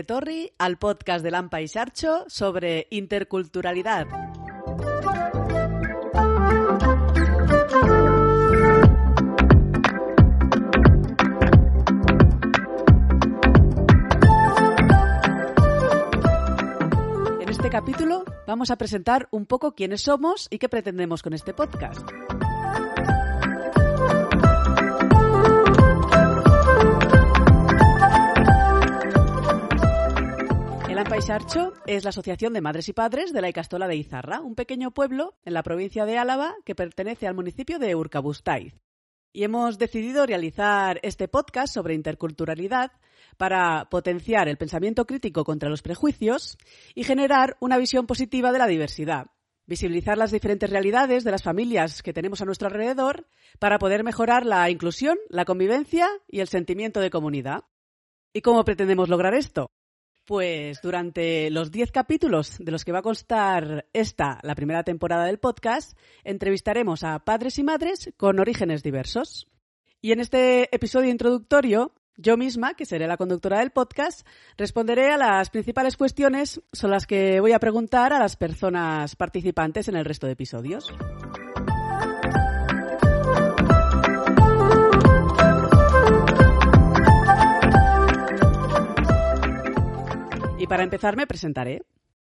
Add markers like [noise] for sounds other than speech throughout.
Ongi etorri al podcast de Lampa y Sarcho sobre interculturalidad. En este capítulo vamos a presentar un poco quiénes somos y qué pretendemos con este podcast. Es la Asociación de Madres y Padres de la Icastola de Izarra, un pequeño pueblo en la provincia de Álava que pertenece al municipio de Urkabustaiz. Y hemos decidido realizar este podcast sobre interculturalidad para potenciar el pensamiento crítico contra los prejuicios y generar una visión positiva de la diversidad. Visibilizar las diferentes realidades de las familias que tenemos a nuestro alrededor para poder mejorar la inclusión, la convivencia y el sentimiento de comunidad. ¿Y cómo pretendemos lograr esto? Pues durante los 10 capítulos de los que va a constar esta, la primera temporada del podcast, entrevistaremos a padres y madres con orígenes diversos. Y en este episodio introductorio, yo misma, que seré la conductora del podcast, responderé a las principales cuestiones sobre las que voy a preguntar a las personas participantes en el resto de episodios. Para empezar me presentaré.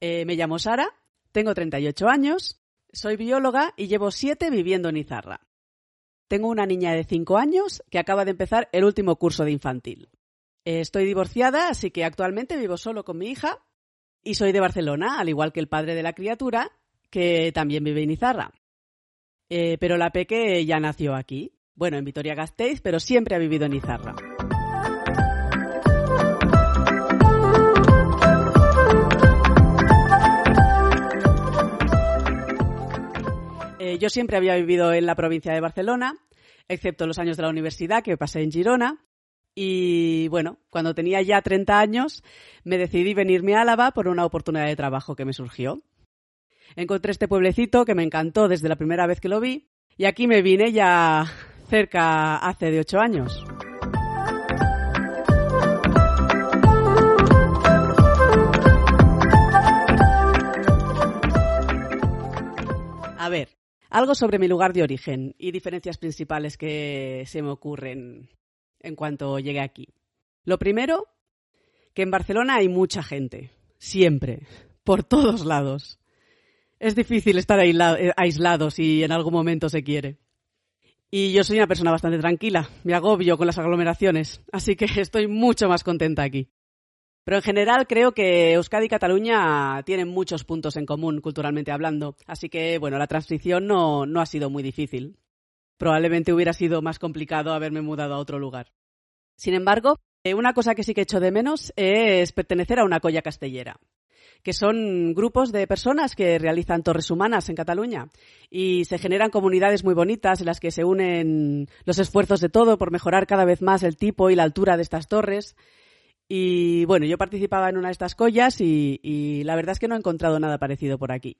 Eh, me llamo Sara, tengo 38 años, soy bióloga y llevo 7 viviendo en Izarra. Tengo una niña de 5 años que acaba de empezar el último curso de infantil. Eh, estoy divorciada, así que actualmente vivo solo con mi hija y soy de Barcelona, al igual que el padre de la criatura, que también vive en Izarra. Eh, pero la peque ya nació aquí. Bueno, en Vitoria-Gasteiz, pero siempre ha vivido en Izarra. Eh, yo siempre había vivido en la provincia de Barcelona, excepto los años de la universidad que pasé en Girona. Y bueno, cuando tenía ya 30 años, me decidí venirme a Álava por una oportunidad de trabajo que me surgió. Encontré este pueblecito que me encantó desde la primera vez que lo vi y aquí me vine ya cerca hace de ocho años. A ver, algo sobre mi lugar de origen y diferencias principales que se me ocurren en cuanto llegué aquí. Lo primero, que en Barcelona hay mucha gente, siempre, por todos lados. Es difícil estar aislado si en algún momento se quiere. Y yo soy una persona bastante tranquila, me agobio con las aglomeraciones, así que [laughs] estoy mucho más contenta aquí. Pero en general creo que Euskadi y Cataluña tienen muchos puntos en común culturalmente hablando, así que bueno, la transición no, no ha sido muy difícil. Probablemente hubiera sido más complicado haberme mudado a otro lugar. Sin embargo, eh, una cosa que sí que echo de menos es pertenecer a una colla castellera, que son grupos de personas que realizan torres humanas en Cataluña y se generan comunidades muy bonitas en las que se unen los esfuerzos de todo por mejorar cada vez más el tipo y la altura de estas torres y bueno, yo participaba en una de estas collas y, la verdad es que no he encontrado nada parecido por aquí.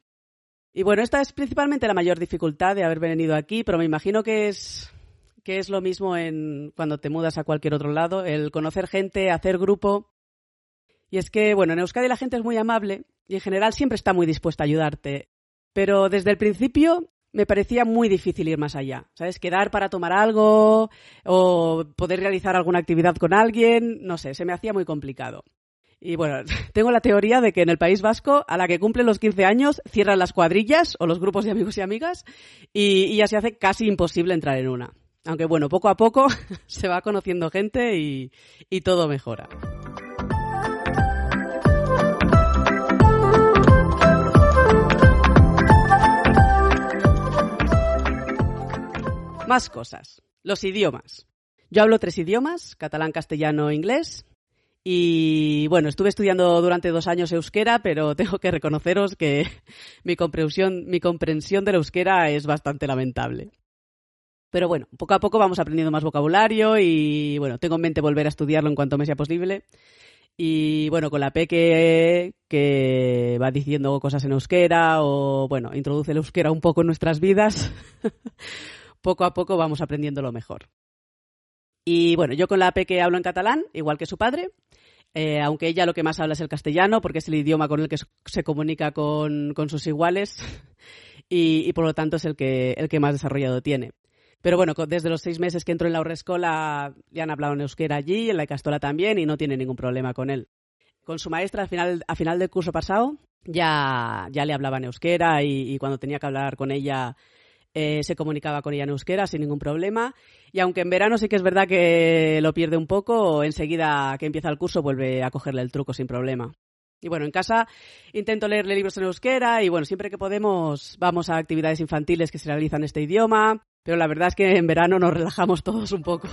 Y bueno, esta es principalmente la mayor dificultad de haber venido aquí, pero me imagino que es, que es lo mismo en cuando te mudas a cualquier otro lado, el conocer gente, hacer grupo. Y es que, bueno, en Euskadi la gente es muy amable y en general siempre está muy dispuesta a ayudarte. Pero desde el principio me parecía muy difícil ir más allá. ¿Sabes? Quedar para tomar algo o poder realizar alguna actividad con alguien, no sé, se me hacía muy complicado. Y bueno, [laughs] tengo la teoría de que en el País Vasco, a la que cumplen los 15 años, cierran las cuadrillas o los grupos de amigos y amigas y, y ya se hace casi imposible entrar en una. Aunque bueno, poco a poco [laughs] se va conociendo gente y, y todo mejora. Más cosas. Los idiomas. Yo hablo tres idiomas, catalán, castellano inglés. Y bueno, estuve estudiando durante dos años euskera, pero [laughs] tengo que reconoceros que mi comprensión, mi comprensión del euskera es bastante lamentable. Pero bueno, poco a poco vamos aprendiendo más vocabulario y bueno, tengo en mente volver a estudiarlo en cuanto me sea posible. Y bueno, con la Peque que va diciendo cosas en euskera o bueno, introduce el euskera un poco en nuestras vidas, [laughs] poco a poco vamos aprendiendo lo mejor. Y bueno, yo con la Peque hablo en catalán, igual que su padre, eh, aunque ella lo que más habla es el castellano, porque es el idioma con el que se comunica con, sus iguales [laughs] y, por lo tanto es el que, el que más desarrollado tiene. Pero bueno, desde los seis meses que entró en la Escola le han hablado en euskera allí, en la Icastola también, y no tiene ningún problema con él. Con su maestra, al final, a final del curso pasado, ya, ya le hablaba en euskera y, cuando tenía que hablar con ella eh, se comunicaba con ella en euskera sin ningún problema. Y aunque en verano sí que es verdad que lo pierde un poco, enseguida que empieza el curso vuelve a cogerle el truco sin problema. Y bueno, en casa intento leerle libros en euskera y bueno, siempre que podemos vamos a actividades infantiles que se realizan en este idioma, pero la verdad es que en verano nos relajamos todos un poco.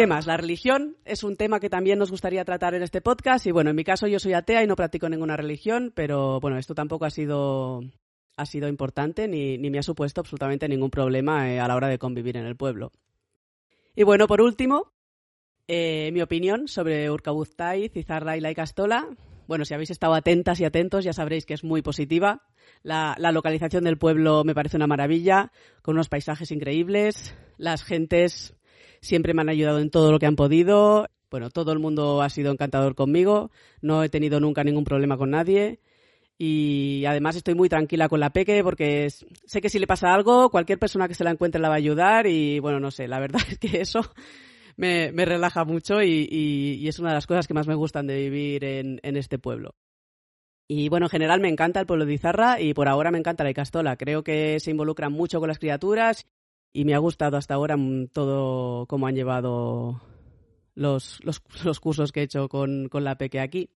¿Qué más? La religión es un tema que también nos gustaría tratar en este podcast y bueno, en mi caso yo soy atea y no practico ninguna religión, pero bueno, esto tampoco ha sido ha sido importante ni, me ha supuesto absolutamente ningún problema eh, a la hora de convivir en el pueblo. Y bueno, por último, eh, mi opinión sobre Urkabuztai, Cizarra y la Icastola. Bueno, si habéis estado atentas y atentos ya sabréis que es muy positiva. La, localización del pueblo me parece una maravilla, con unos paisajes increíbles. Las gentes siempre me han ayudado en todo lo que han podido. Bueno, todo el mundo ha sido encantador conmigo. No he tenido nunca ningún problema con nadie y además estoy muy tranquila con la Peque porque sé que si le pasa algo, cualquier persona que se la encuentre la va a ayudar y bueno, no sé, la verdad [laughs] es que eso me, relaja mucho y, es una de las cosas que más me gustan de vivir en, este pueblo. Y bueno, en general me encanta el pueblo de Izarra y por ahora me encanta la Icastola. Creo que se involucran mucho con las criaturas y me ha gustado hasta ahora todo cómo han llevado los, [laughs] los, cursos que he hecho con, con la Peque aquí.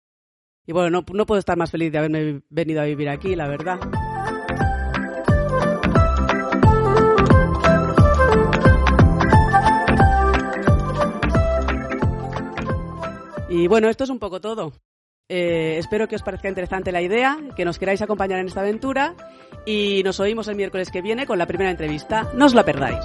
Y bueno, no, no puedo estar más feliz de haberme venido a vivir aquí, la verdad. Y bueno, esto es un poco todo. Eh, espero que os parezca interesante la idea, que nos queráis acompañar en esta aventura y nos oímos el miércoles que viene con la primera entrevista. No os la perdáis.